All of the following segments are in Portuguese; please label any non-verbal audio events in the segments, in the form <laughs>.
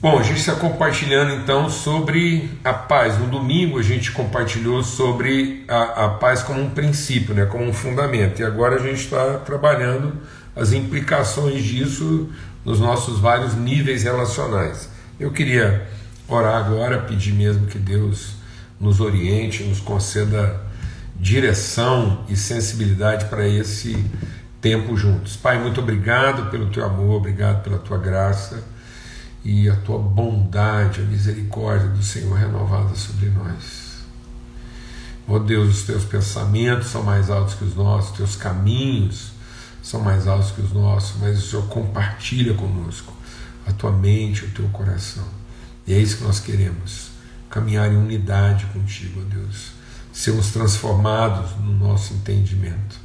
Bom, a gente está compartilhando então sobre a paz. No domingo a gente compartilhou sobre a, a paz como um princípio, né, como um fundamento. E agora a gente está trabalhando as implicações disso nos nossos vários níveis relacionais. Eu queria orar agora, pedir mesmo que Deus nos oriente, nos conceda direção e sensibilidade para esse tempo juntos. Pai, muito obrigado pelo teu amor, obrigado pela tua graça e a tua bondade, a misericórdia do Senhor renovada sobre nós. Ó oh Deus, os teus pensamentos são mais altos que os nossos, os teus caminhos são mais altos que os nossos, mas o Senhor compartilha conosco a tua mente, o teu coração. E é isso que nós queremos, caminhar em unidade contigo, ó Deus. Sermos transformados no nosso entendimento,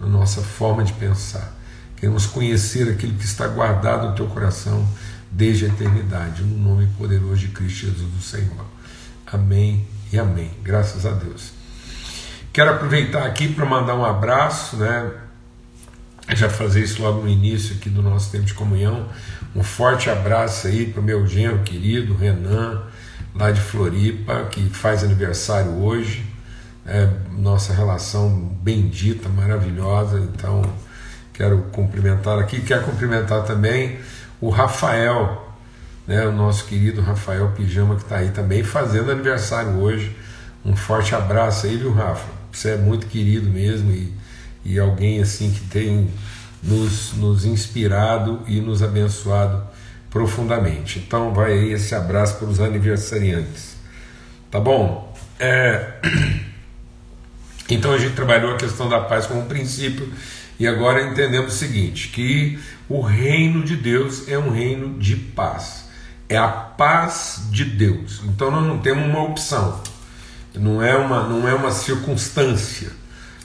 na nossa forma de pensar. Queremos conhecer aquilo que está guardado no teu coração desde a eternidade, no nome poderoso de Cristo Jesus do Senhor. Amém e amém. Graças a Deus. Quero aproveitar aqui para mandar um abraço, né? Já fazer isso logo no início aqui do nosso tempo de comunhão. Um forte abraço aí para o meu genro querido, Renan, lá de Floripa, que faz aniversário hoje. É, nossa relação bendita, maravilhosa. Então, quero cumprimentar aqui. Quero cumprimentar também o Rafael, né, o nosso querido Rafael Pijama, que está aí também fazendo aniversário hoje. Um forte abraço aí, viu, Rafa? Você é muito querido mesmo e, e alguém assim que tem nos, nos inspirado e nos abençoado profundamente. Então, vai aí esse abraço para os aniversariantes. Tá bom? É... <clears throat> Então, a gente trabalhou a questão da paz como princípio e agora entendemos o seguinte: que o reino de Deus é um reino de paz. É a paz de Deus. Então nós não temos uma opção. Não é uma, não é uma circunstância.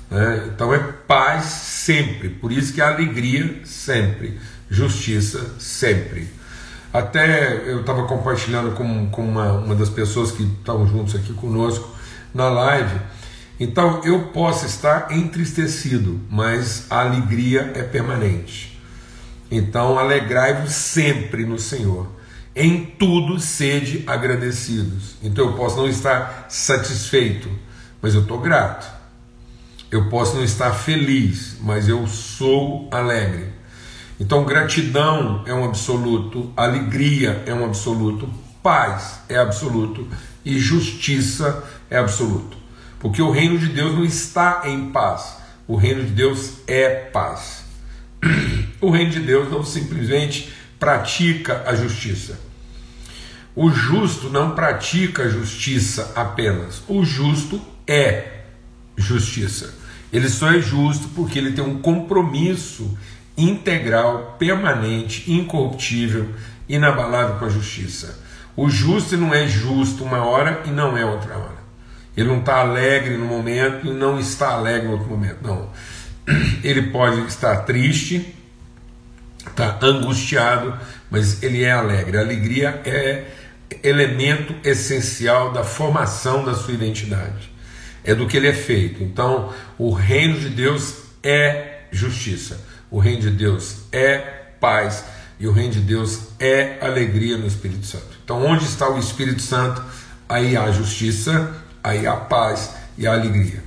Né? Então é paz sempre. Por isso que é alegria sempre. Justiça sempre. Até eu estava compartilhando com, com uma, uma das pessoas que estavam juntos aqui conosco na live então eu posso estar entristecido, mas a alegria é permanente. Então alegrai-vos sempre no Senhor. Em tudo sede agradecidos. Então eu posso não estar satisfeito, mas eu estou grato. Eu posso não estar feliz, mas eu sou alegre. Então gratidão é um absoluto, alegria é um absoluto, paz é absoluto e justiça é absoluto. Porque o reino de Deus não está em paz, o reino de Deus é paz. <clears throat> O reino de Deus não simplesmente pratica a justiça. O justo não pratica a justiça apenas, o justo é justiça. Ele só é justo porque ele tem um compromisso integral, permanente, incorruptível, inabalável com a justiça. O justo não é justo uma hora e não é outra hora. Ele não está alegre no momento e não está alegre no outro momento. Não. <clears throat> Ele pode estar triste, está angustiado, mas ele é alegre. A alegria é elemento essencial da formação da sua identidade. É do que ele é feito. Então, o reino de Deus é justiça. O reino de Deus é paz. E o reino de Deus é alegria no Espírito Santo. Então, onde está o Espírito Santo? Aí há justiça, aí a paz e a alegria.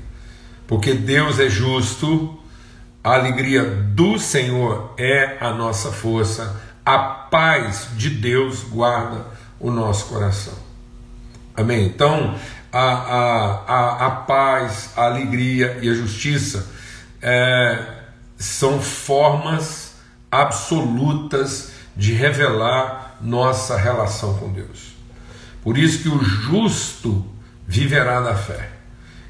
Porque Deus é justo, a alegria do Senhor é a nossa força, a paz de Deus guarda o nosso coração. Amém? Então, a, a, a, a paz, a alegria e a justiça é, são formas absolutas de revelar nossa relação com Deus. Por isso que o justo viverá da fé.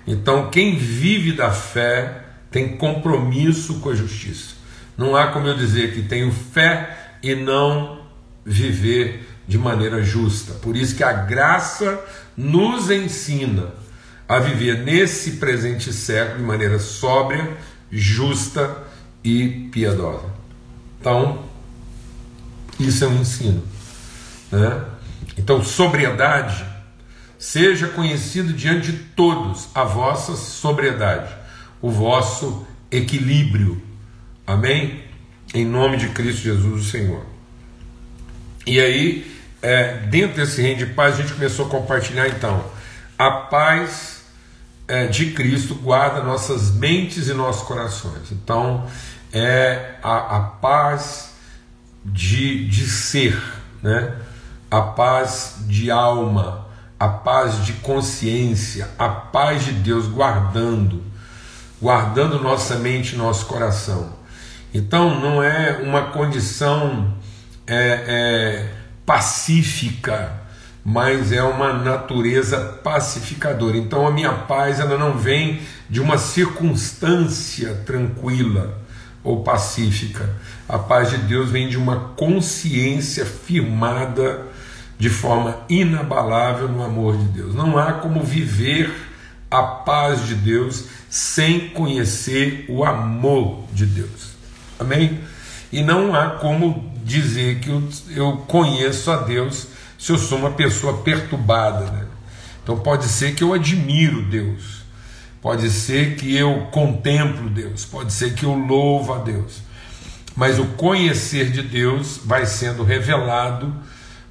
Então, quem vive da fé tem compromisso com a justiça. Não há como eu dizer que tenho fé e não viver de maneira justa. Por isso que a graça nos ensina a viver nesse presente século de maneira sóbria, justa e piedosa. Então, isso é um ensino. Né? Então, sobriedade Seja conhecido diante de todos a vossa sobriedade, o vosso equilíbrio. Amém? Em nome de Cristo Jesus, o Senhor. E aí, é, dentro desse reino de paz, a gente começou a compartilhar então a paz é, de Cristo guarda nossas mentes e nossos corações. Então, é a, a paz de, de ser, né? a paz de alma, a paz de consciência, a paz de Deus guardando, guardando nossa mente e nosso coração. Então, não é uma condição é, é, pacífica mas é uma natureza pacificadora. Então a minha paz ela não vem de uma circunstância tranquila ou pacífica. A paz de Deus vem de uma consciência firmada de forma inabalável no amor de Deus. Não há como viver a paz de Deus sem conhecer o amor de Deus. Amém? E não há como dizer que eu, conheço a Deus se eu sou uma pessoa perturbada. Né? Então pode ser que eu admiro Deus, pode ser que eu contemplo Deus, pode ser que eu louvo a Deus, mas o conhecer de Deus vai sendo revelado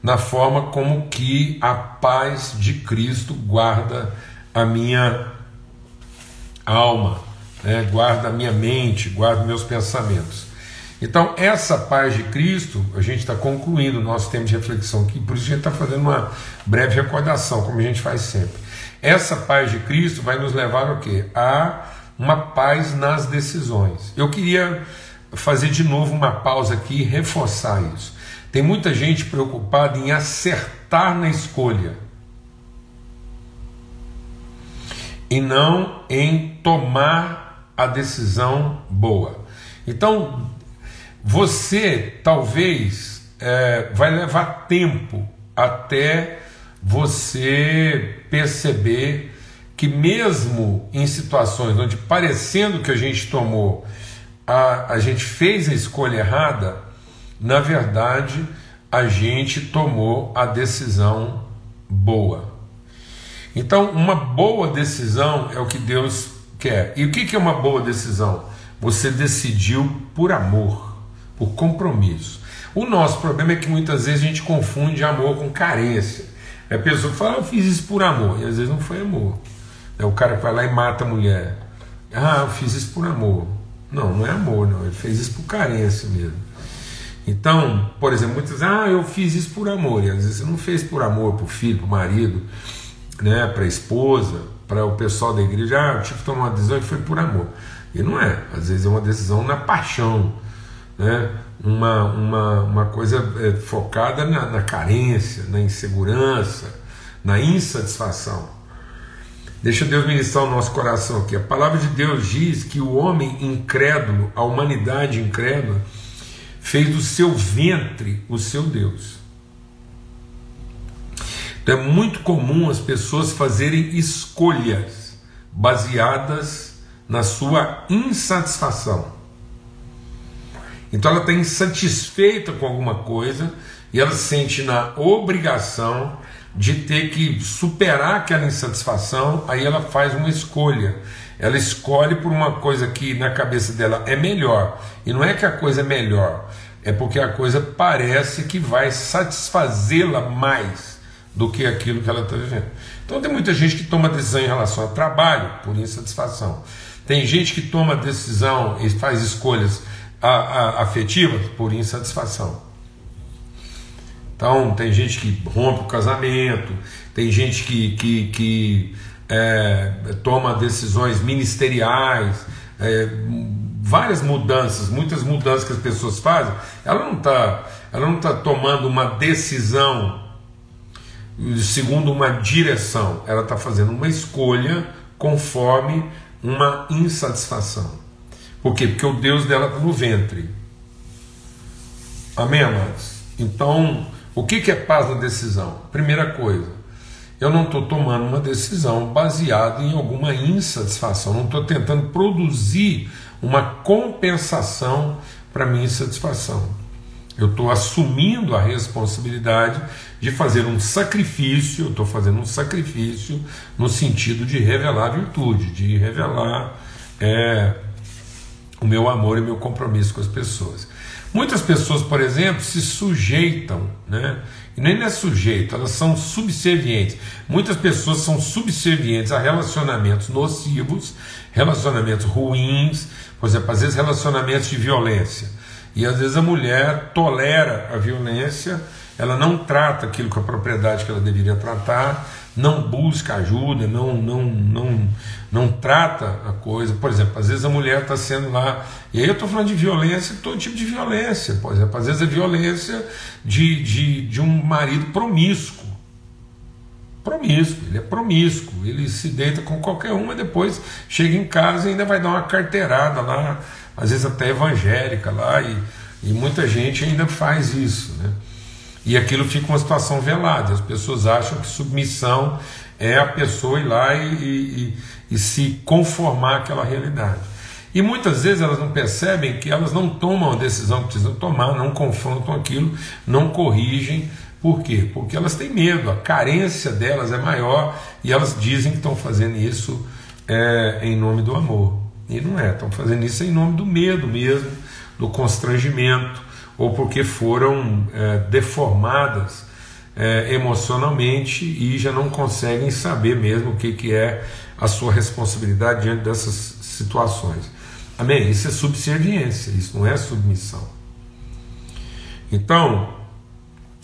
na forma como que a paz de Cristo guarda a minha alma, né? guarda a minha mente, guarda meus pensamentos. Então, essa paz de Cristo, a gente está concluindo o nosso tempo de reflexão aqui, por isso a gente está fazendo uma breve recordação, como a gente faz sempre. Essa paz de Cristo vai nos levar ao quê? A uma paz nas decisões. Eu queria fazer de novo uma pausa aqui e reforçar isso. Tem muita gente preocupada em acertar na escolha e não em tomar a decisão boa. Então, você talvez é, vai levar tempo até você perceber que, mesmo em situações onde parecendo que a gente tomou, a, a gente fez a escolha errada, na verdade a gente tomou a decisão boa. Então, uma boa decisão é o que Deus quer. E o que é uma boa decisão? Você decidiu por amor por compromisso. O nosso problema é que muitas vezes a gente confunde amor com carência. A pessoa fala, ah, eu fiz isso por amor, e às vezes não foi amor. É o cara que vai lá e mata a mulher. Ah, eu fiz isso por amor. Não, não é amor, não. Ele fez isso por carência mesmo. Então, por exemplo, muitas vezes, ah, eu fiz isso por amor. E às vezes você não fez por amor para o filho, para o marido, né, para a esposa, para o pessoal da igreja. Ah, eu tive que tomar uma decisão e foi por amor. E não é. Às vezes é uma decisão na paixão né? uma, uma, uma coisa é, focada na, na carência, na insegurança, na insatisfação. Deixa Deus ministrar o nosso coração aqui. A palavra de Deus diz que o homem incrédulo, a humanidade incrédula, fez do seu ventre o seu Deus. Então é muito comum as pessoas fazerem escolhas baseadas na sua insatisfação. Então ela está insatisfeita com alguma coisa e ela se sente na obrigação de ter que superar aquela insatisfação, aí ela faz uma escolha. Ela escolhe por uma coisa que na cabeça dela é melhor. E não é que a coisa é melhor, é porque a coisa parece que vai satisfazê-la mais do que aquilo que ela está vivendo. Então tem muita gente que toma decisão em relação ao trabalho por insatisfação. Tem gente que toma decisão e faz escolhas a, a, afetiva por insatisfação. Então, tem gente que rompe o casamento, tem gente que, que, que é, toma decisões ministeriais, é, várias mudanças, muitas mudanças que as pessoas fazem, ela não está ela não tá tomando uma decisão segundo uma direção, ela está fazendo uma escolha conforme uma insatisfação. Por quê? Porque o Deus dela está no ventre. Amém, amados? Então, o que é paz na decisão? Primeira coisa, eu não estou tomando uma decisão baseada em alguma insatisfação, não estou tentando produzir uma compensação para minha insatisfação. Eu estou assumindo a responsabilidade de fazer um sacrifício, eu estou fazendo um sacrifício no sentido de revelar virtude, de revelar é, o meu amor e meu compromisso com as pessoas. Muitas pessoas, por exemplo, se sujeitam, né? E nem é sujeito, elas são subservientes. Muitas pessoas são subservientes a relacionamentos nocivos, relacionamentos ruins, por exemplo, às vezes relacionamentos de violência. E às vezes a mulher tolera a violência, ela não trata aquilo com a propriedade que ela deveria tratar, não busca ajuda, não, não, não, não trata a coisa. Por exemplo, às vezes a mulher está sendo lá, e aí eu estou falando de violência, todo tipo de violência. Por exemplo, às vezes a violência de, de, de um marido promíscuo. Promíscuo, ele é promíscuo, ele se deita com qualquer uma, depois chega em casa e ainda vai dar uma carteirada lá às vezes até evangélica lá, e, e muita gente ainda faz isso. Né? E aquilo fica uma situação velada, as pessoas acham que submissão é a pessoa ir lá e, e, e se conformar àquela realidade. E muitas vezes elas não percebem que elas não tomam a decisão que precisam tomar, não confrontam aquilo, não corrigem. Por quê? Porque elas têm medo, a carência delas é maior e elas dizem que estão fazendo isso é, em nome do amor. E não é, estão fazendo isso em nome do medo mesmo, do constrangimento, ou porque foram é, deformadas é, emocionalmente e já não conseguem saber mesmo o que, que é a sua responsabilidade diante dessas situações. Amém? Isso é subserviência, isso não é submissão. Então,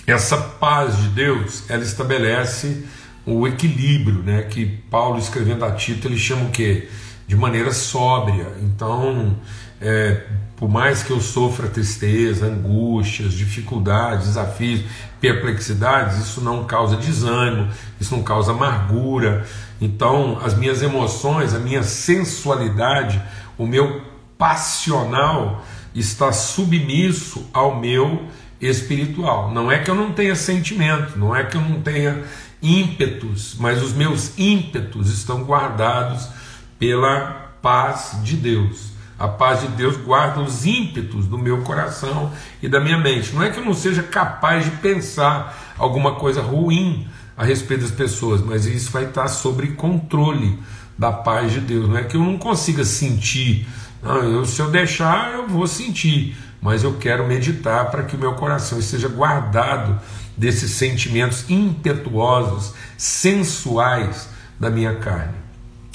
essa paz de Deus, ela estabelece o equilíbrio, né, que Paulo escrevendo a Tito, ele chama o quê? de maneira sóbria. Então, é, por mais que eu sofra tristeza, angústias, dificuldades, desafios, perplexidades, isso não causa desânimo, isso não causa amargura. Então, as minhas emoções, a minha sensualidade, o meu passional está submisso ao meu espiritual. Não é que eu não tenha sentimento, não é que eu não tenha ímpetos, mas os meus ímpetos estão guardados pela paz de Deus. A paz de Deus guarda os ímpetos do meu coração e da minha mente. Não é que eu não seja capaz de pensar alguma coisa ruim a respeito das pessoas, mas isso vai estar sobre controle da paz de Deus. Não é que eu não consiga sentir. Não, eu, se eu deixar, eu vou sentir. Mas eu quero meditar para que o meu coração esteja guardado desses sentimentos impetuosos, sensuais da minha carne.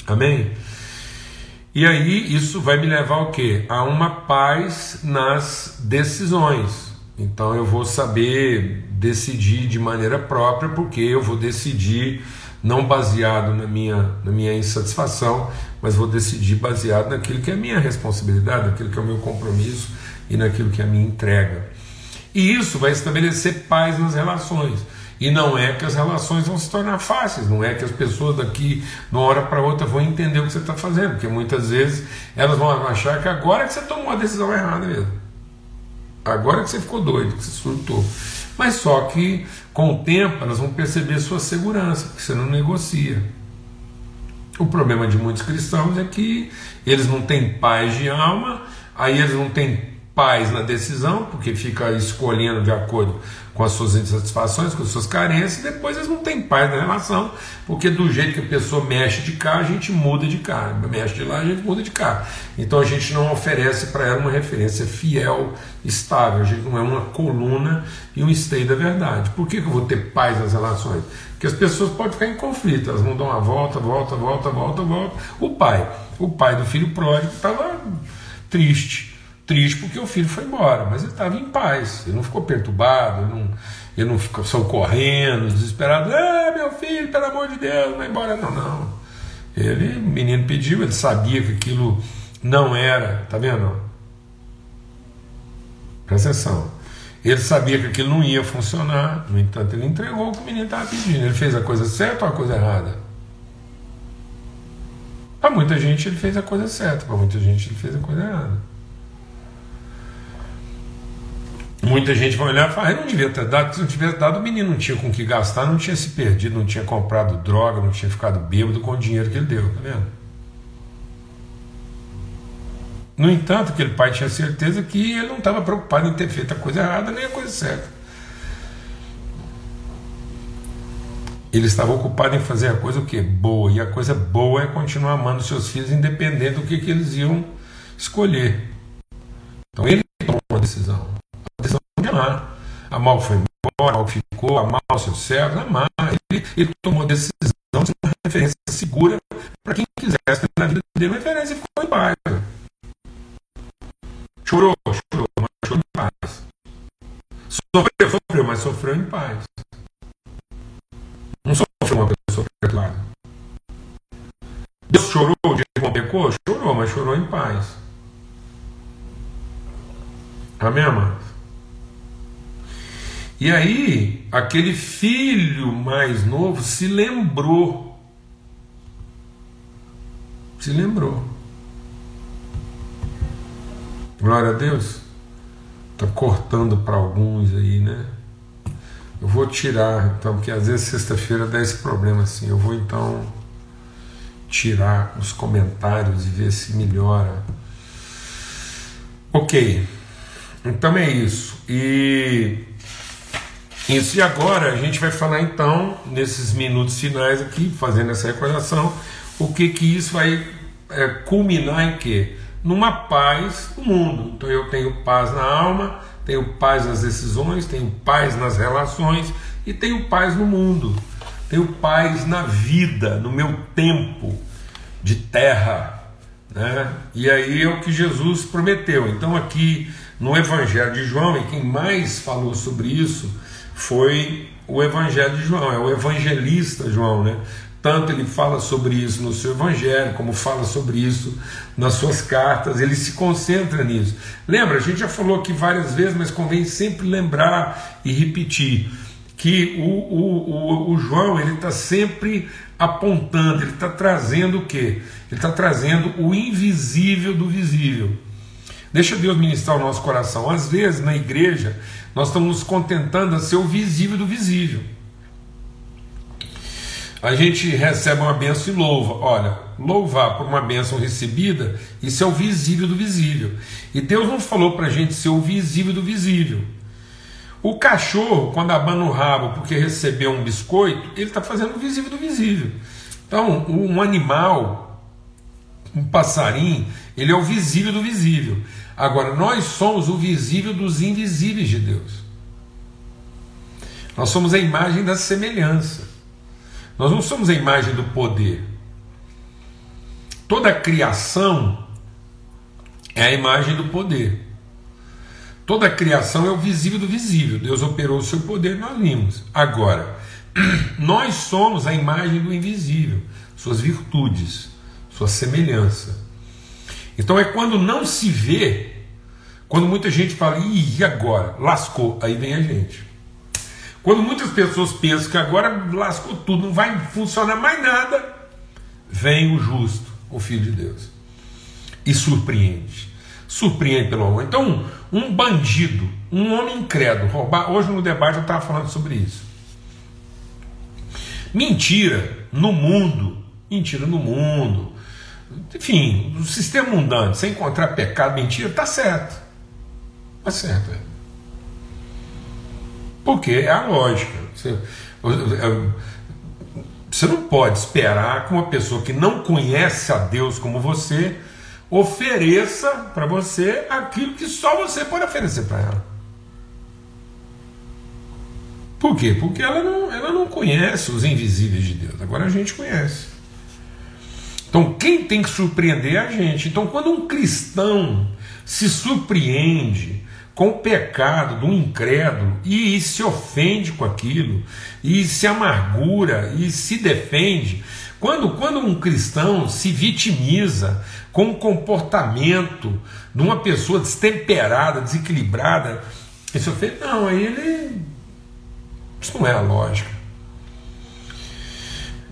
Amém? E aí isso vai me levar ao quê? A uma paz nas decisões. Então eu vou saber decidir de maneira própria, porque eu vou decidir não baseado na minha, na minha insatisfação, mas vou decidir baseado naquilo que é minha responsabilidade, naquilo que é o meu compromisso e naquilo que é a minha entrega. E isso vai estabelecer paz nas relações. E não é que as relações vão se tornar fáceis, não é que as pessoas daqui, de uma hora para outra, vão entender o que você está fazendo, porque muitas vezes elas vão achar que agora que você tomou a decisão errada mesmo. Agora que você ficou doido, que você surtou. Mas só que com o tempo elas vão perceber sua segurança, que você não negocia. O problema de muitos cristãos é que eles não têm paz de alma, aí eles não têm paz na decisão, porque fica escolhendo de acordo com as suas insatisfações, com as suas carências, e depois eles não têm paz na relação, porque do jeito que a pessoa mexe de cá, a gente muda de cá, mexe de lá, a gente muda de cá. Então a gente não oferece para ela uma referência fiel, estável, a gente não é uma coluna e um esteio da verdade. Por que, que eu vou ter paz nas relações? Porque as pessoas podem ficar em conflito, elas vão dar uma volta, volta, volta, volta, volta. O pai, o pai do filho pródigo estava triste triste porque o filho foi embora, mas ele estava em paz, ele não ficou perturbado, ele não, ele não ficou só correndo, desesperado, ah, meu filho, pelo amor de Deus, vai embora, não, não. Ele, o menino pediu, ele sabia que aquilo não era, tá vendo? Presta atenção. Ele sabia que aquilo não ia funcionar, no entanto, ele entregou o que o menino estava pedindo. Ele fez a coisa certa ou a coisa errada? Para muita gente ele fez a coisa certa, para muita gente ele fez a coisa errada. Muita gente vai olhar e falar, ah, não devia ter dado, se não tivesse dado, o menino não tinha com que gastar, não tinha se perdido, não tinha comprado droga, não tinha ficado bêbado com o dinheiro que ele deu, tá vendo? No entanto, aquele pai tinha certeza que ele não estava preocupado em ter feito a coisa errada nem a coisa certa. Ele estava ocupado em fazer a coisa o que? Boa. E a coisa boa é continuar amando seus filhos, independente do que, que eles iam escolher. Então ele tomou uma decisão. Amar o que foi embora, o que ficou, amar os seus servos, amar. Ele, ele tomou decisão de uma referência segura para quem quisesse na vida dele uma referência e ficou em paz. Chorou, chorou, mas chorou em paz. Sofreu, sofreu, mas sofreu em paz. Não sofreu uma pessoa perdoada. Deus chorou de como pecou? Chorou, mas chorou em paz. Amém, amados? E aí, aquele filho mais novo se lembrou. Se lembrou. Glória a Deus. Está cortando para alguns aí, né? Eu vou tirar, então, porque às vezes sexta-feira dá esse problema assim. Eu vou então tirar os comentários e ver se melhora. Ok, então é isso. E isso e agora a gente vai falar então nesses minutos finais aqui, fazendo essa recordação, o que que isso vai é, culminar em quê? Numa paz no mundo. Então eu tenho paz na alma, tenho paz nas decisões, tenho paz nas relações e tenho paz no mundo. Tenho paz na vida, no meu tempo de terra. Né? E aí é o que Jesus prometeu. Então, aqui no Evangelho de João, e quem mais falou sobre isso foi o Evangelho de João, é o evangelista João, né? Tanto ele fala sobre isso no seu Evangelho, como fala sobre isso nas suas cartas, ele se concentra nisso. Lembra, a gente já falou aqui várias vezes, mas convém sempre lembrar e repetir que o, o, o, o João ele está sempre apontando, ele está trazendo o que? Ele está trazendo o invisível do visível. Deixa Deus ministrar o nosso coração. Às vezes, na igreja, nós estamos nos contentando a ser o visível do visível. A gente recebe uma benção e louva. Olha, louvar por uma benção recebida, isso é o visível do visível. E Deus não falou para a gente ser o visível do visível. O cachorro, quando abana o rabo porque recebeu um biscoito, ele está fazendo o visível do visível. Então, um animal, um passarinho, ele é o visível do visível. Agora, nós somos o visível dos invisíveis de Deus. Nós somos a imagem da semelhança. Nós não somos a imagem do poder. Toda criação é a imagem do poder. Toda criação é o visível do visível. Deus operou o seu poder, nós vimos. Agora, <clears throat> nós somos a imagem do invisível, suas virtudes, sua semelhança. Então é quando não se vê, quando muita gente fala, e agora? Lascou, aí vem a gente. Quando muitas pessoas pensam que agora lascou tudo, não vai funcionar mais nada, vem o justo, o Filho de Deus, e surpreende. Surpreende pelo amor. Então, um bandido, um homem incrédulo, roubar. Hoje no debate eu estava falando sobre isso. Mentira no mundo, mentira no mundo, enfim, o sistema mundano, sem encontrar pecado, mentira, está certo. Está certo. É. Porque é a lógica. Você, é, você não pode esperar que uma pessoa que não conhece a Deus como você ofereça para você aquilo que só você pode oferecer para ela. Por quê? Porque ela não, ela não conhece os invisíveis de Deus. Agora a gente conhece. Então quem tem que surpreender é a gente. Então quando um cristão se surpreende com o pecado do incrédulo e, se ofende com aquilo, e se amargura e se defende, quando, quando um cristão se vitimiza com o comportamento de uma pessoa destemperada, desequilibrada, isso fez, não, aí ele. Isso não é a lógica.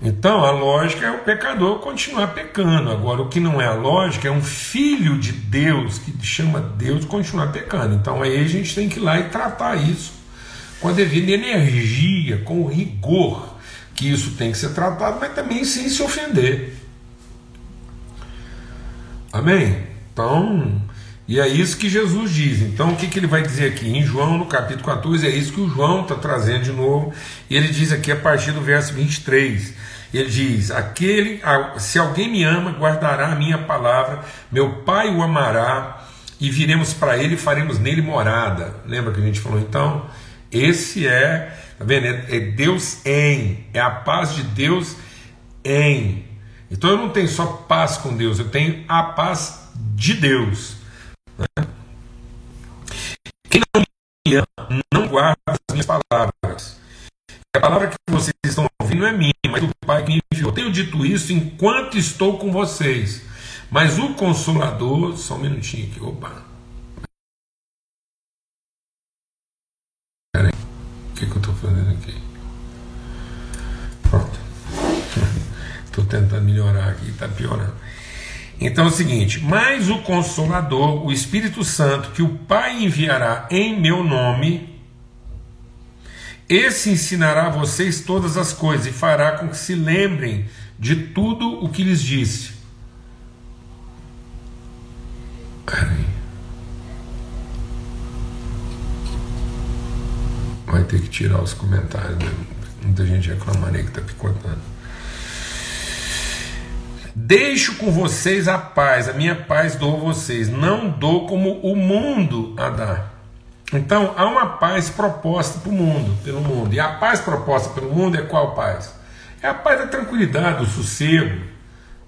Então a lógica é o pecador continuar pecando. Agora, o que não é a lógica é um filho de Deus, que chama Deus, continuar pecando. Então aí a gente tem que ir lá e tratar isso com a devida energia, com o rigor que isso tem que ser tratado, mas também sem se ofender. Amém? Então, e é isso que Jesus diz. Então, o que, que ele vai dizer aqui? Em João, no capítulo 14, é isso que o João está trazendo de novo. Ele diz aqui a partir do verso 23. Ele diz: Aquele, se alguém me ama, guardará a minha palavra, meu Pai o amará, e viremos para ele e faremos nele morada. Lembra que a gente falou então? Esse é, tá vendo? É, é Deus em, é a paz de Deus em. Então eu não tenho só paz com Deus, eu tenho a paz de Deus. Né? Quem não me ama não guarda as minhas palavras. A palavra que vocês estão não é minha, mas do Pai que enviou. Tenho dito isso enquanto estou com vocês. Mas o Consolador, só um minutinho aqui, opa. Peraí, o que, que eu estou fazendo aqui? Pronto. <laughs> Estou tentando melhorar aqui, está piorando. Então é o seguinte: mas o Consolador, o Espírito Santo, que o Pai enviará em meu nome, esse ensinará a vocês todas as coisas e fará com que se lembrem de tudo o que lhes disse. Vai ter que tirar os comentários. Né? Muita gente reclamando aí que está picotando. Deixo com vocês a paz, a minha paz dou a vocês, não dou como o mundo a dar. Então há uma paz proposta para o mundo, pelo mundo. E a paz proposta pelo mundo é qual paz? É a paz da tranquilidade, do sossego,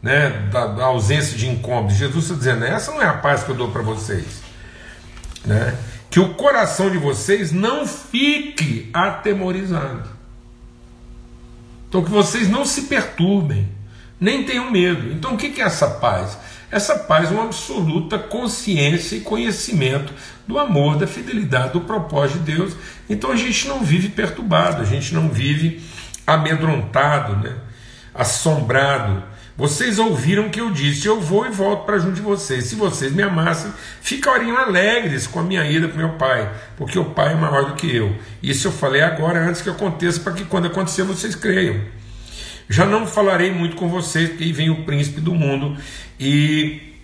né, da, da ausência de incômodo. Jesus está dizendo: essa não é a paz que eu dou para vocês. Né? Que o coração de vocês não fique atemorizado. Então que vocês não se perturbem, nem tenham medo. Então o que é essa paz? Essa paz é uma absoluta consciência e conhecimento do amor, da fidelidade, do propósito de Deus. Então a gente não vive perturbado, a gente não vive amedrontado, né? assombrado. Vocês ouviram que eu disse: Eu vou e volto para junto de vocês. Se vocês me amassem, ficariam alegres com a minha ida para meu pai, porque o pai é maior do que eu. Isso eu falei agora, antes que aconteça, para que quando acontecer vocês creiam. Já não falarei muito com vocês, porque aí vem o príncipe do mundo e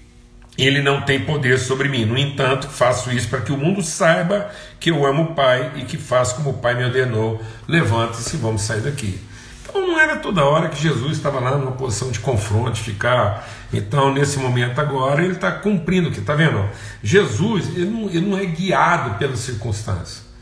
ele não tem poder sobre mim. No entanto, faço isso para que o mundo saiba que eu amo o Pai e que faço como o Pai me ordenou. Levante-se vamos sair daqui. Então não era toda hora que Jesus estava lá numa posição de confronto, ficar. Então, nesse momento agora, ele está cumprindo o que está vendo? Jesus ele não, ele não é guiado pelas circunstâncias.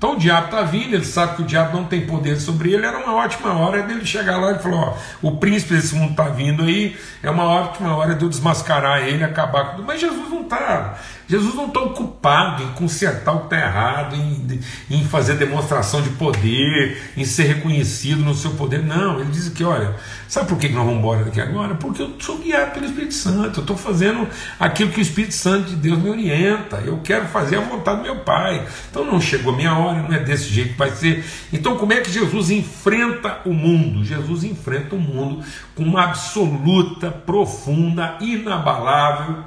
Então o diabo está vindo, ele sabe que o diabo não tem poder sobre ele, era uma ótima hora dele chegar lá e falar: ó, o príncipe desse mundo está vindo aí, é uma ótima hora de eu desmascarar ele, acabar com tudo. Mas Jesus não está. Jesus não está ocupado em consertar o que está errado, em, em fazer demonstração de poder, em ser reconhecido no seu poder. Não, ele diz que, olha, sabe por que nós vamos embora daqui agora? Porque eu sou guiado pelo Espírito Santo, eu estou fazendo aquilo que o Espírito Santo de Deus me orienta, eu quero fazer a vontade do meu Pai. Então não chegou a minha hora, não é desse jeito que vai ser. Então, como é que Jesus enfrenta o mundo? Jesus enfrenta o mundo com uma absoluta, profunda, inabalável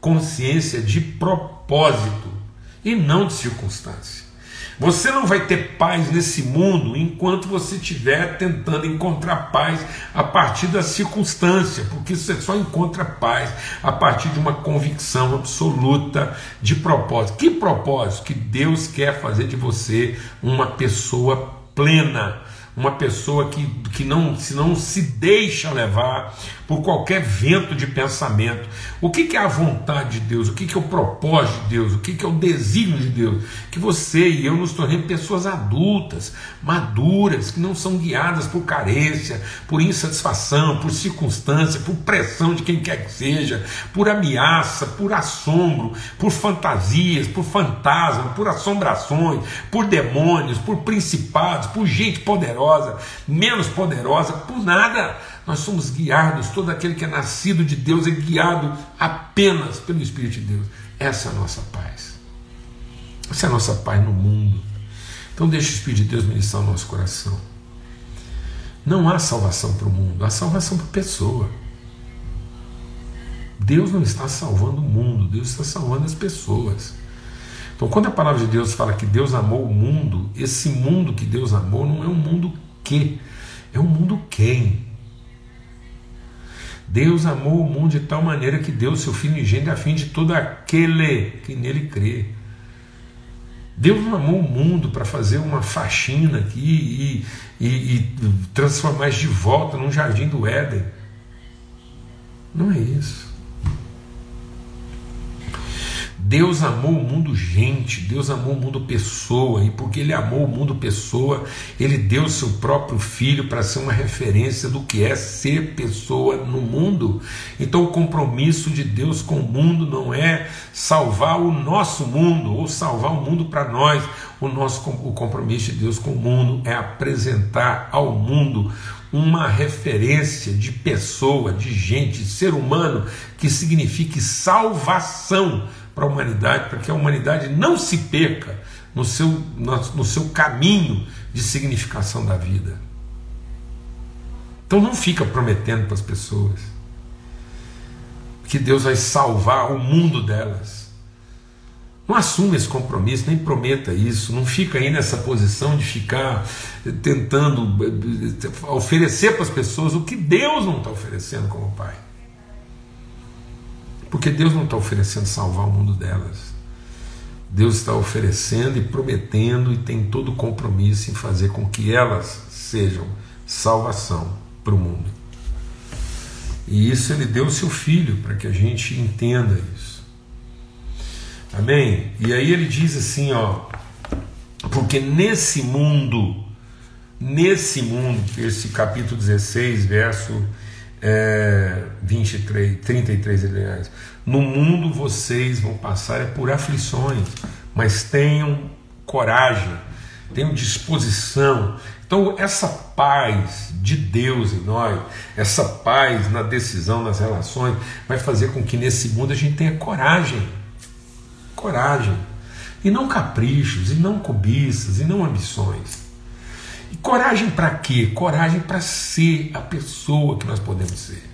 consciência de propósito e não de circunstância. Você não vai ter paz nesse mundo enquanto você estiver tentando encontrar paz a partir da circunstância, porque você só encontra paz a partir de uma convicção absoluta de propósito. Que propósito? Que Deus quer fazer de você uma pessoa plena, uma pessoa que, que não, se não se deixa levar por qualquer vento de pensamento. O que, que é a vontade de Deus? O que, que é o propósito de Deus? O que, que é o desígnio de Deus? Que você e eu nos tornemos pessoas adultas, maduras, que não são guiadas por carência, por insatisfação, por circunstância, por pressão de quem quer que seja, por ameaça, por assombro, por fantasias, por fantasma, por assombrações, por demônios, por principados, por gente poderosa, menos poderosa, por nada nós somos guiados, todo aquele que é nascido de Deus é guiado apenas pelo Espírito de Deus. Essa é a nossa paz. Essa é a nossa paz no mundo. Então deixa o Espírito de Deus ministrar o nosso coração. Não há salvação para o mundo, há salvação para a pessoa. Deus não está salvando o mundo, Deus está salvando as pessoas. Então, quando a palavra de Deus fala que Deus amou o mundo, esse mundo que Deus amou não é um mundo que, é um mundo quem. Deus amou o mundo de tal maneira que deu seu Filho unigênito a fim de todo aquele que nele crê. Deus não amou o mundo para fazer uma faxina aqui e, e, e transformar de volta num jardim do Éden. Não é isso. Deus amou o mundo gente, Deus amou o mundo pessoa, e porque Ele amou o mundo pessoa, Ele deu seu próprio filho para ser uma referência do que é ser pessoa no mundo. Então, o compromisso de Deus com o mundo não é salvar o nosso mundo ou salvar o mundo para nós. O nosso o compromisso de Deus com o mundo é apresentar ao mundo uma referência de pessoa, de gente, de ser humano que signifique salvação para a humanidade, para que a humanidade não se perca no seu, no, seu caminho de significação da vida. Então não fica prometendo para as pessoas que Deus vai salvar o mundo delas. Não assuma esse compromisso, nem prometa isso, não fica aí nessa posição de ficar tentando oferecer para as pessoas o que Deus não está oferecendo como Pai. Porque Deus não está oferecendo salvar o mundo delas. Deus está oferecendo e prometendo e tem todo o compromisso em fazer com que elas sejam salvação para o mundo. E isso ele deu o seu filho para que a gente entenda isso. Amém? E aí ele diz assim, ó, porque nesse mundo, nesse mundo, esse capítulo 16, verso é, 23, 33, aliás. No mundo vocês vão passar é por aflições, mas tenham coragem, tenham disposição. Então, essa paz de Deus em nós, essa paz na decisão, nas relações, vai fazer com que nesse mundo a gente tenha coragem. Coragem. E não caprichos, e não cobiças, e não ambições. Coragem para quê? Coragem para ser a pessoa que nós podemos ser.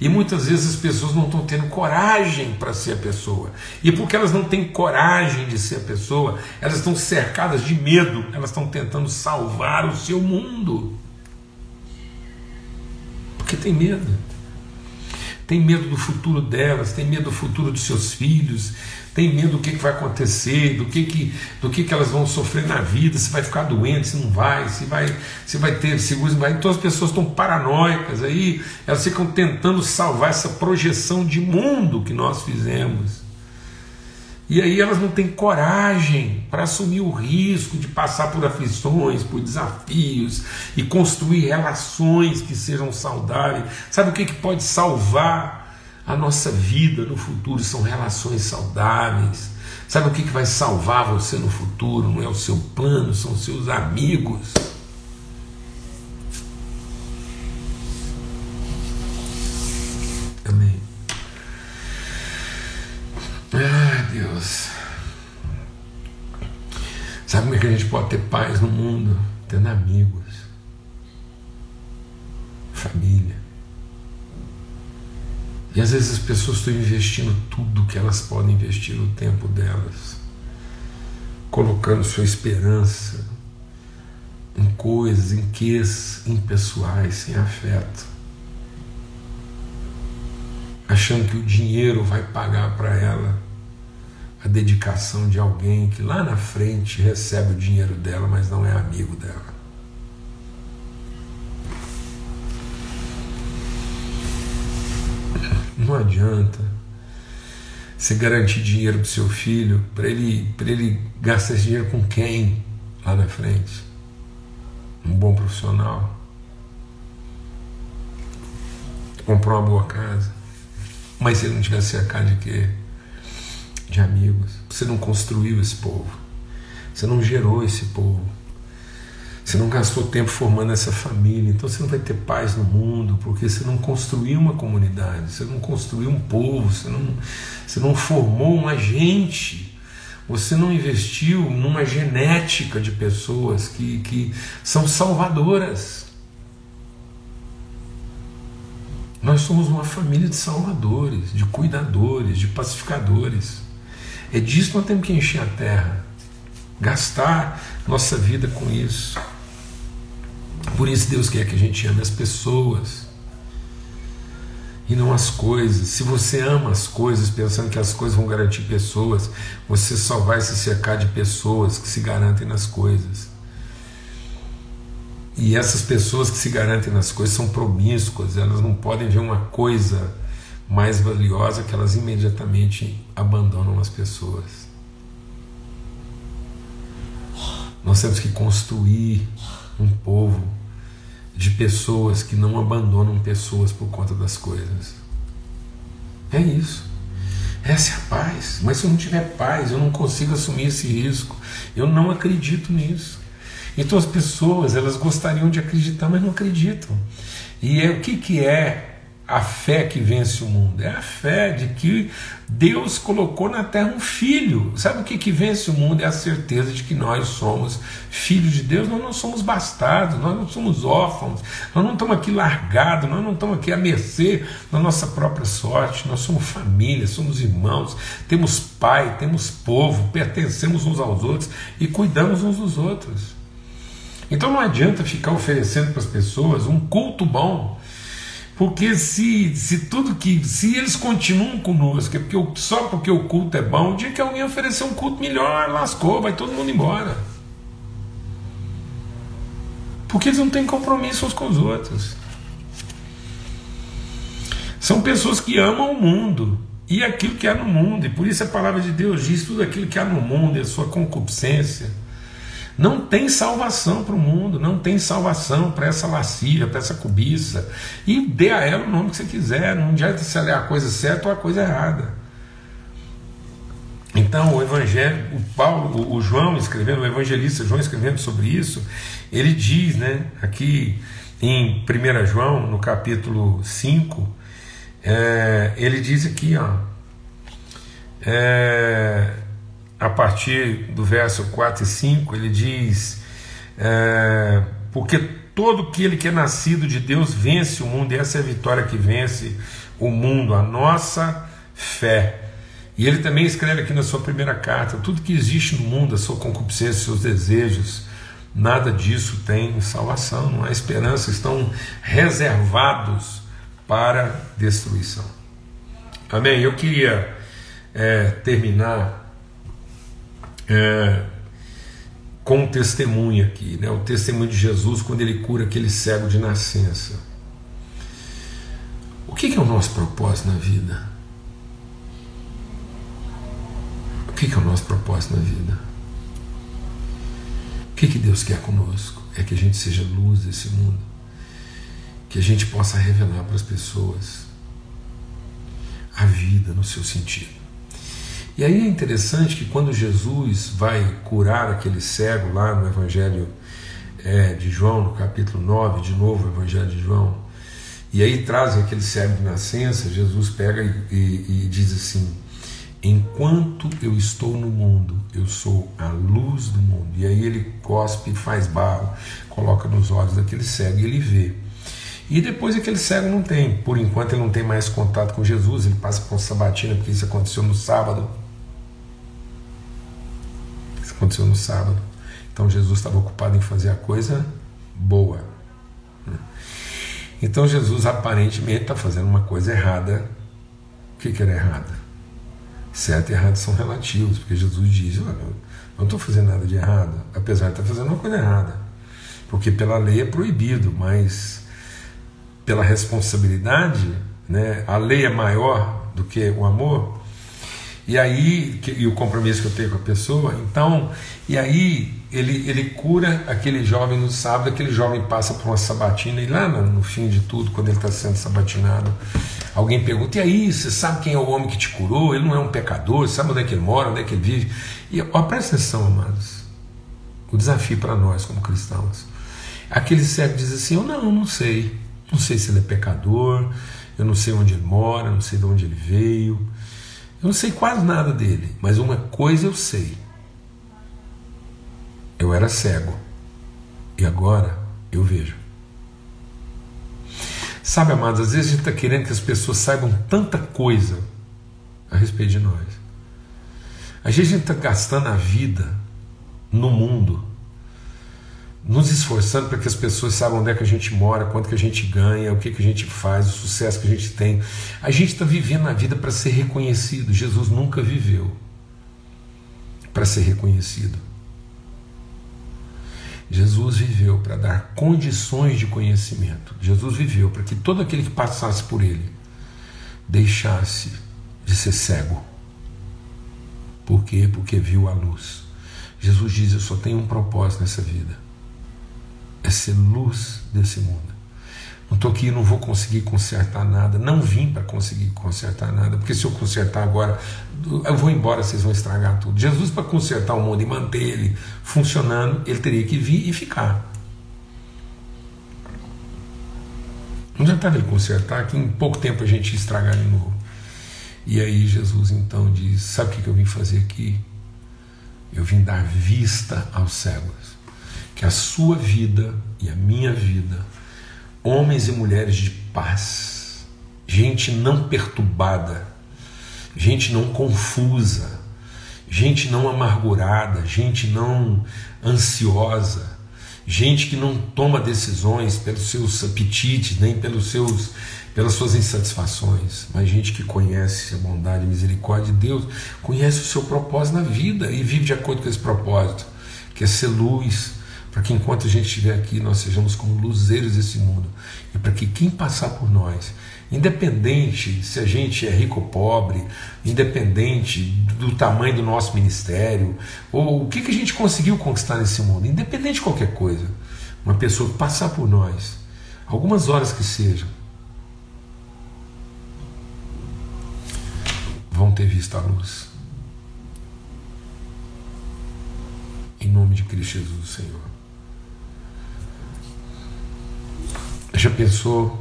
E muitas vezes as pessoas não estão tendo coragem para ser a pessoa. E porque elas não têm coragem de ser a pessoa, elas estão cercadas de medo, elas estão tentando salvar o seu mundo. Porque tem medo tem medo do futuro delas, tem medo do futuro dos seus filhos, tem medo do que, que vai acontecer, do que, que, do que, que elas vão sofrer na vida, se vai ficar doente, se não vai, se vai, se vai ter seguro, se vai. Então as pessoas estão paranoicas aí, elas ficam tentando salvar essa projeção de mundo que nós fizemos. E aí elas não têm coragem para assumir o risco de passar por aflições, por desafios e construir relações que sejam saudáveis. Sabe o que, que pode salvar a nossa vida no futuro? São relações saudáveis. Sabe o que, que vai salvar você no futuro? Não é o seu plano, são seus amigos. Sabe como é que a gente pode ter paz no mundo? Tendo amigos, família. E às vezes as pessoas estão investindo tudo que elas podem investir no tempo delas, colocando sua esperança em coisas, em ques impessoais, sem afeto, achando que o dinheiro vai pagar para ela a dedicação de alguém que lá na frente recebe o dinheiro dela, mas não é amigo dela. Não adianta você garantir dinheiro para seu filho para ele, ele gastar esse dinheiro com quem lá na frente? Um bom profissional. Comprou uma boa casa. Mas se ele não tiver cercado de quê? De amigos. Você não construiu esse povo. Você não gerou esse povo. Você não gastou tempo formando essa família. Então você não vai ter paz no mundo, porque você não construiu uma comunidade, você não construiu um povo, você não, você não formou uma gente. Você não investiu numa genética de pessoas que, que são salvadoras. Nós somos uma família de salvadores, de cuidadores, de pacificadores. É disso que nós temos que encher a terra, gastar nossa vida com isso. Por isso Deus quer que a gente ame as pessoas e não as coisas. Se você ama as coisas pensando que as coisas vão garantir pessoas, você só vai se cercar de pessoas que se garantem nas coisas. E essas pessoas que se garantem nas coisas são promíscuas, elas não podem ver uma coisa mais valiosa que elas imediatamente abandonam as pessoas. Nós temos que construir um povo de pessoas que não abandonam pessoas por conta das coisas. É isso. Essa é a paz. Mas se eu não tiver paz, eu não consigo assumir esse risco. Eu não acredito nisso. Então as pessoas, elas gostariam de acreditar, mas não acreditam. E é, o que, que é a fé que vence o mundo? É a fé de que Deus colocou na terra um filho. Sabe o que, que vence o mundo? É a certeza de que nós somos filhos de Deus, nós não somos bastardos, nós não somos órfãos, nós não estamos aqui largados, nós não estamos aqui à mercê da nossa própria sorte, nós somos família, somos irmãos, temos pai, temos povo, pertencemos uns aos outros e cuidamos uns dos outros. Então não adianta ficar oferecendo para as pessoas um culto bom porque se, se tudo que. Se eles continuam conosco, é porque, só porque o culto é bom, o dia que alguém oferecer um culto melhor, lascou, vai todo mundo embora. Porque eles não têm compromisso uns com os outros. São pessoas que amam o mundo e aquilo que há no mundo, e por isso a palavra de Deus diz: tudo aquilo que há no mundo, a sua concupiscência não tem salvação para o mundo, não tem salvação para essa lascívia, para essa cobiça. E dê a ela o nome que você quiser, não adianta se ela é a coisa certa ou a coisa errada. Então, o Evangelho, o Paulo, o João escrevendo, o evangelista João escrevendo sobre isso, ele diz, né, aqui em 1 João, no capítulo 5, é, ele diz aqui, ó, é, a partir do verso 4 e 5, ele diz: é, Porque todo aquele que é nascido de Deus vence o mundo, e essa é a vitória que vence o mundo, a nossa fé. E ele também escreve aqui na sua primeira carta: tudo que existe no mundo, a sua concupiscência, seus desejos, nada disso tem salvação, não há esperança, estão reservados para destruição. Amém? Eu queria é, terminar é, com testemunho aqui, né? o testemunho de Jesus quando ele cura aquele cego de nascença. O que, que é o nosso propósito na vida? O que, que é o nosso propósito na vida? O que, que Deus quer conosco? É que a gente seja luz desse mundo, que a gente possa revelar para as pessoas a vida no seu sentido. E aí é interessante que quando Jesus vai curar aquele cego lá no Evangelho é, de João, no capítulo 9, de novo o Evangelho de João, e aí trazem aquele cego de nascença, Jesus pega e, e, e diz assim: Enquanto eu estou no mundo, eu sou a luz do mundo. E aí ele cospe, faz barro, coloca nos olhos daquele cego e ele vê. E depois aquele cego não tem, por enquanto ele não tem mais contato com Jesus, ele passa com sabatina, porque isso aconteceu no sábado aconteceu no sábado. Então Jesus estava ocupado em fazer a coisa boa. Então Jesus aparentemente está fazendo uma coisa errada. O que, que era errada? Certo e errado são relativos, porque Jesus diz: Olha, eu não estou fazendo nada de errado, apesar de estar tá fazendo uma coisa errada. Porque pela lei é proibido, mas pela responsabilidade, né, a lei é maior do que o amor, e aí, que, e o compromisso que eu tenho com a pessoa, então, e aí ele, ele cura aquele jovem no sábado, aquele jovem passa por uma sabatina, e lá no, no fim de tudo, quando ele está sendo sabatinado, alguém pergunta: e aí, você sabe quem é o homem que te curou? Ele não é um pecador, sabe onde é que ele mora, onde é que ele vive? E ó, presta atenção, amados, o desafio para nós como cristãos. Aquele cego diz assim: eu não, não sei, não sei se ele é pecador, eu não sei onde ele mora, não sei de onde ele veio. Eu não sei quase nada dele, mas uma coisa eu sei. Eu era cego e agora eu vejo. Sabe, amados, às vezes a gente está querendo que as pessoas saibam tanta coisa a respeito de nós. Às vezes a gente está gastando a vida no mundo nos esforçando para que as pessoas saibam onde é que a gente mora, quanto que a gente ganha, o que, que a gente faz, o sucesso que a gente tem. A gente está vivendo a vida para ser reconhecido. Jesus nunca viveu para ser reconhecido. Jesus viveu para dar condições de conhecimento. Jesus viveu para que todo aquele que passasse por ele deixasse de ser cego. Por quê? Porque viu a luz. Jesus diz: Eu só tenho um propósito nessa vida: é ser luz desse mundo. Não estou aqui, não vou conseguir consertar nada. Não vim para conseguir consertar nada, porque se eu consertar agora, eu vou embora, vocês vão estragar tudo. Jesus, para consertar o mundo e manter ele funcionando, ele teria que vir e ficar. Não adiantava ele consertar, que em pouco tempo a gente ia estragar de novo. E aí Jesus então diz: Sabe o que eu vim fazer aqui? Eu vim dar vista aos cegos. Que a sua vida e a minha vida homens e mulheres de paz, gente não perturbada, gente não confusa, gente não amargurada, gente não ansiosa, gente que não toma decisões pelos seus apetites, nem pelos seus pelas suas insatisfações, mas gente que conhece a bondade e misericórdia de Deus, conhece o seu propósito na vida e vive de acordo com esse propósito, que é ser luz, para que enquanto a gente estiver aqui nós sejamos como luzeiros desse mundo e para que quem passar por nós, independente se a gente é rico ou pobre, independente do tamanho do nosso ministério ou o que, que a gente conseguiu conquistar nesse mundo, independente de qualquer coisa, uma pessoa passar por nós, algumas horas que sejam, vão ter visto a luz. Em nome de Cristo Jesus, Senhor. Já pensou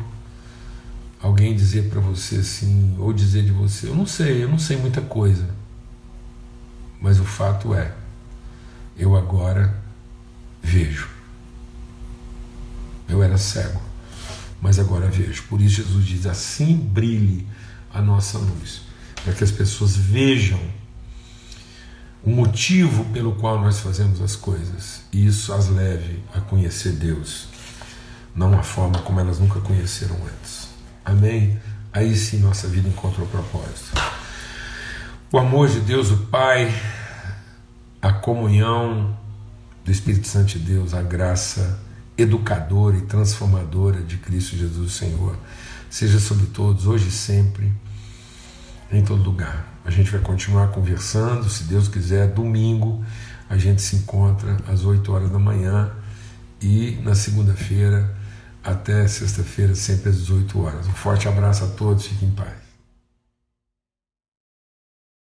alguém dizer para você assim, ou dizer de você, eu não sei, eu não sei muita coisa, mas o fato é, eu agora vejo. Eu era cego, mas agora vejo. Por isso Jesus diz: assim brilhe a nossa luz, para que as pessoas vejam o motivo pelo qual nós fazemos as coisas e isso as leve a conhecer Deus não a forma como elas nunca conheceram antes. Amém? Aí sim nossa vida encontra o propósito. O amor de Deus, o Pai, a comunhão do Espírito Santo de Deus, a graça educadora e transformadora de Cristo Jesus, Senhor, seja sobre todos, hoje e sempre, em todo lugar. A gente vai continuar conversando, se Deus quiser, domingo a gente se encontra às 8 horas da manhã e na segunda-feira até sexta-feira, sempre às 18 horas. Um forte abraço a todos, fiquem em paz.